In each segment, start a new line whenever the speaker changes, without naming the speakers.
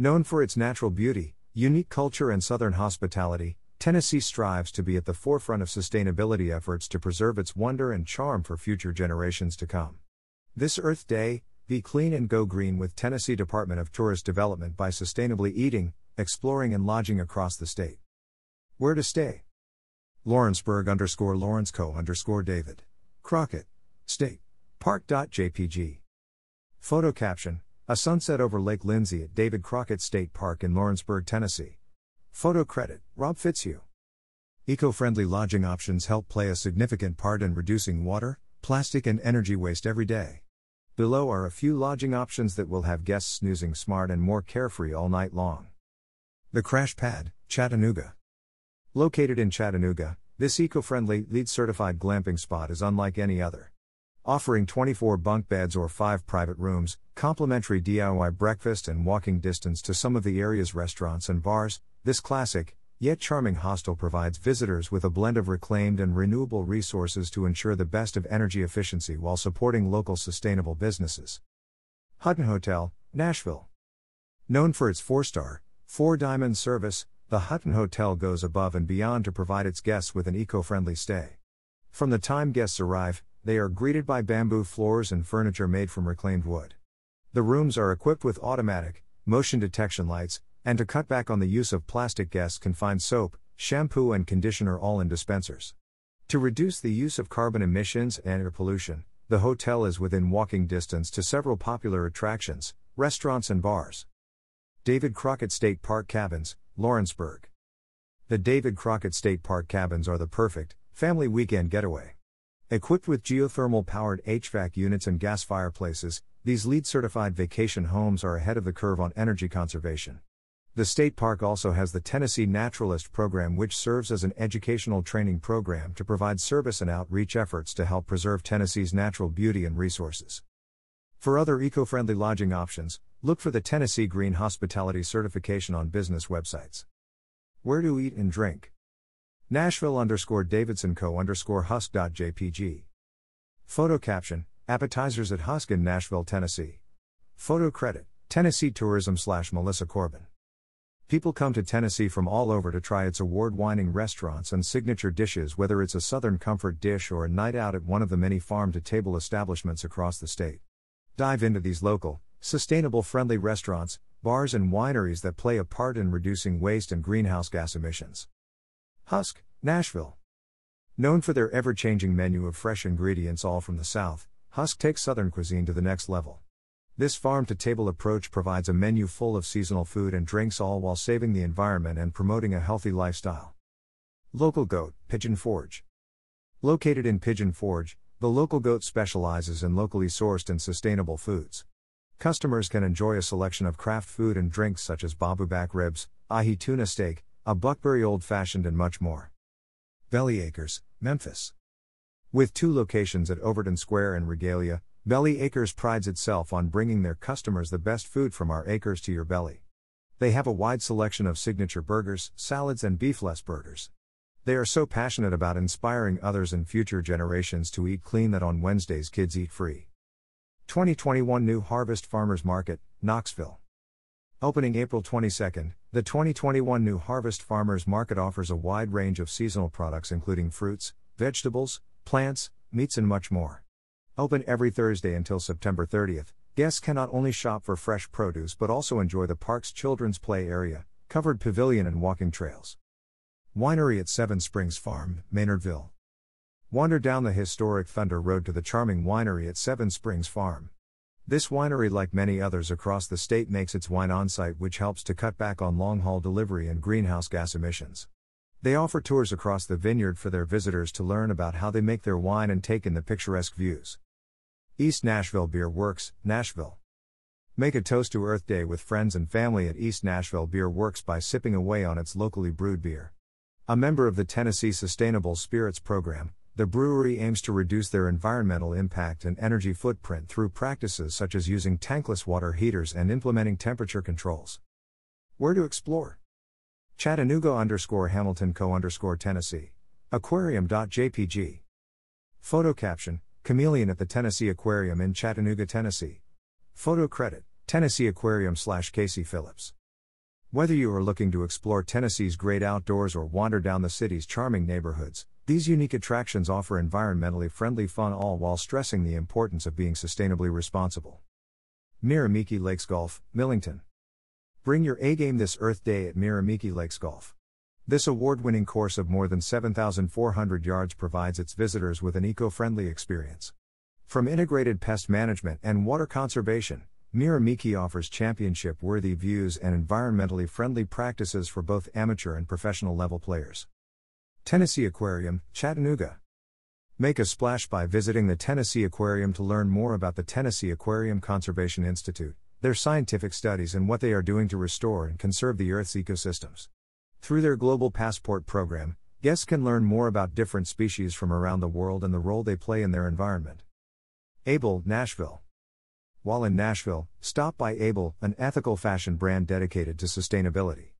Known for its natural beauty, unique culture, and southern hospitality, Tennessee strives to be at the forefront of sustainability efforts to preserve its wonder and charm for future generations to come. This Earth Day, be clean and go green with Tennessee Department of Tourist Development by sustainably eating, exploring, and lodging across the state. Where to stay? Lawrenceburg underscore Lawrence Co underscore David. Crockett. State. Park.jpg. Photo caption A sunset over Lake Lindsey at David Crockett State Park in Lawrenceburg, Tennessee. Photo credit Rob Fitzhugh. Eco friendly lodging options help play a significant part in reducing water, plastic, and energy waste every day. Below are a few lodging options that will have guests snoozing smart and more carefree all night long. The Crash Pad, Chattanooga. Located in Chattanooga, this eco friendly, LEED certified glamping spot is unlike any other. Offering 24 bunk beds or 5 private rooms, complimentary DIY breakfast, and walking distance to some of the area's restaurants and bars, this classic, yet charming hostel provides visitors with a blend of reclaimed and renewable resources to ensure the best of energy efficiency while supporting local sustainable businesses. Hutton Hotel, Nashville. Known for its four star, four diamond service, the Hutton Hotel goes above and beyond to provide its guests with an eco friendly stay. From the time guests arrive, they are greeted by bamboo floors and furniture made from reclaimed wood. The rooms are equipped with automatic, motion detection lights, and to cut back on the use of plastic, guests can find soap, shampoo, and conditioner all in dispensers. To reduce the use of carbon emissions and air pollution, the hotel is within walking distance to several popular attractions, restaurants, and bars. David Crockett State Park Cabins, Lawrenceburg. The David Crockett State Park Cabins are the perfect, family weekend getaway. Equipped with geothermal powered HVAC units and gas fireplaces, these LEED certified vacation homes are ahead of the curve on energy conservation. The state park also has the Tennessee Naturalist program, which serves as an educational training program to provide service and outreach efforts to help preserve Tennessee's natural beauty and resources. For other eco friendly lodging options, look for the Tennessee Green Hospitality certification on business websites. Where to eat and drink. Nashville underscore Davidson Co underscore Husk.jpg. Photo caption Appetizers at Husk in Nashville, Tennessee. Photo credit Tennessee Tourism slash Melissa Corbin. People come to Tennessee from all over to try its award winning restaurants and signature dishes, whether it's a Southern comfort dish or a night out at one of the many farm to table establishments across the state. Dive into these local, sustainable friendly restaurants, bars, and wineries that play a part in reducing waste and greenhouse gas emissions. Husk, Nashville. Known for their ever changing menu of fresh ingredients all from the South, Husk takes Southern cuisine to the next level. This farm to table approach provides a menu full of seasonal food and drinks, all while saving the environment and promoting a healthy lifestyle. Local Goat, Pigeon Forge. Located in Pigeon Forge, the local goat specializes in locally sourced and sustainable foods. Customers can enjoy a selection of craft food and drinks such as baby back ribs, ahi tuna steak, a Buckberry Old Fashioned, and much more. Belly Acres, Memphis. With two locations at Overton Square and Regalia, Belly Acres prides itself on bringing their customers the best food from our acres to your belly. They have a wide selection of signature burgers, salads, and beefless burgers. They are so passionate about inspiring others and future generations to eat clean that on Wednesdays kids eat free. 2021 New Harvest Farmers Market, Knoxville. Opening April 22nd, the 2021 New Harvest Farmers Market offers a wide range of seasonal products including fruits, vegetables, plants, meats, and much more. Open every Thursday until September 30th, guests can not only shop for fresh produce but also enjoy the park's children's play area, covered pavilion, and walking trails. Winery at Seven Springs Farm, Maynardville. Wander down the historic Thunder Road to the charming winery at Seven Springs Farm. This winery, like many others across the state, makes its wine on site, which helps to cut back on long haul delivery and greenhouse gas emissions. They offer tours across the vineyard for their visitors to learn about how they make their wine and take in the picturesque views. East Nashville Beer Works, Nashville. Make a toast to Earth Day with friends and family at East Nashville Beer Works by sipping away on its locally brewed beer. A member of the Tennessee Sustainable Spirits Program, the brewery aims to reduce their environmental impact and energy footprint through practices such as using tankless water heaters and implementing temperature controls. Where to explore? Chattanooga underscore Hamilton Co underscore Tennessee. Aquarium.jpg. Photo caption Chameleon at the Tennessee Aquarium in Chattanooga, Tennessee. Photo credit Tennessee Aquarium slash Casey Phillips. Whether you are looking to explore Tennessee's great outdoors or wander down the city's charming neighborhoods, these unique attractions offer environmentally friendly fun all while stressing the importance of being sustainably responsible. Miramichi Lakes Golf, Millington. Bring your A game this Earth Day at Miramichi Lakes Golf. This award winning course of more than 7,400 yards provides its visitors with an eco friendly experience. From integrated pest management and water conservation, Miramichi offers championship worthy views and environmentally friendly practices for both amateur and professional level players. Tennessee Aquarium, Chattanooga. Make a splash by visiting the Tennessee Aquarium to learn more about the Tennessee Aquarium Conservation Institute, their scientific studies, and what they are doing to restore and conserve the Earth's ecosystems. Through their Global Passport program, guests can learn more about different species from around the world and the role they play in their environment. Able, Nashville. While in Nashville, stop by Able, an ethical fashion brand dedicated to sustainability.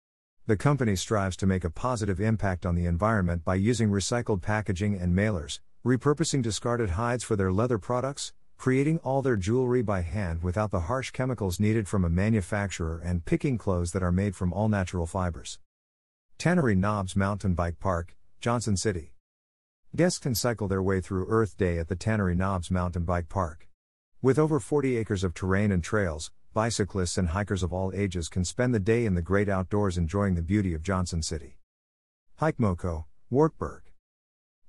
The company strives to make a positive impact on the environment by using recycled packaging and mailers, repurposing discarded hides for their leather products, creating all their jewelry by hand without the harsh chemicals needed from a manufacturer, and picking clothes that are made from all natural fibers. Tannery Knobs Mountain Bike Park, Johnson City. Guests can cycle their way through Earth Day at the Tannery Knobs Mountain Bike Park. With over 40 acres of terrain and trails, bicyclists and hikers of all ages can spend the day in the great outdoors enjoying the beauty of Johnson City. Hike Moco, Wartburg.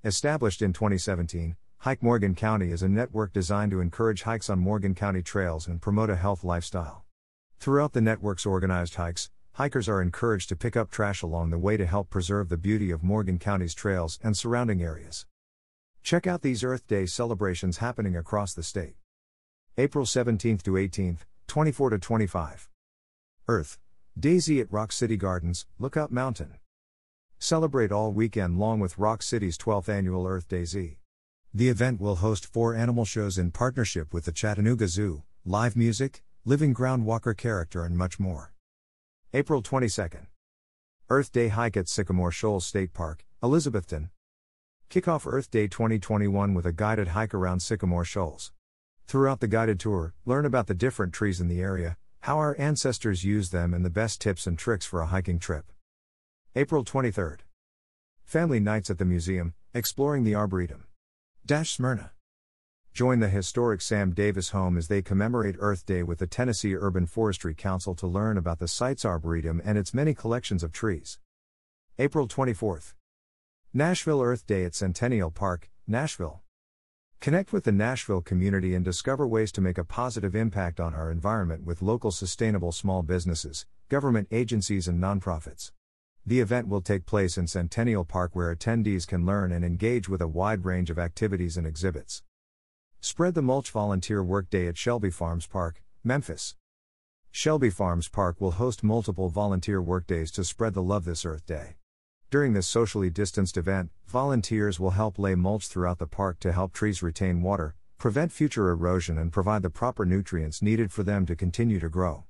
Established in 2017, Hike Morgan County is a network designed to encourage hikes on Morgan County trails and promote a health lifestyle. Throughout the network's organized hikes, hikers are encouraged to pick up trash along the way to help preserve the beauty of Morgan County's trails and surrounding areas. Check out these Earth Day celebrations happening across the state. April 17 to 18, 24 to 25. Earth Daisy at Rock City Gardens, Lookout Mountain. Celebrate all weekend long with Rock City's 12th annual Earth Daisy. The event will host four animal shows in partnership with the Chattanooga Zoo, live music, living ground walker character, and much more. April 22nd. Earth Day hike at Sycamore Shoals State Park, Elizabethton. Kick off Earth Day 2021 with a guided hike around Sycamore Shoals. Throughout the guided tour, learn about the different trees in the area, how our ancestors used them, and the best tips and tricks for a hiking trip. April 23rd. Family Nights at the Museum, exploring the Arboretum. Dash Smyrna. Join the historic Sam Davis home as they commemorate Earth Day with the Tennessee Urban Forestry Council to learn about the site's arboretum and its many collections of trees. April 24th. Nashville Earth Day at Centennial Park, Nashville. Connect with the Nashville community and discover ways to make a positive impact on our environment with local sustainable small businesses, government agencies, and nonprofits. The event will take place in Centennial Park where attendees can learn and engage with a wide range of activities and exhibits. Spread the Mulch Volunteer Workday at Shelby Farms Park, Memphis. Shelby Farms Park will host multiple volunteer workdays to spread the love this Earth Day. During this socially distanced event, volunteers will help lay mulch throughout the park to help trees retain water, prevent future erosion, and provide the proper nutrients needed for them to continue to grow.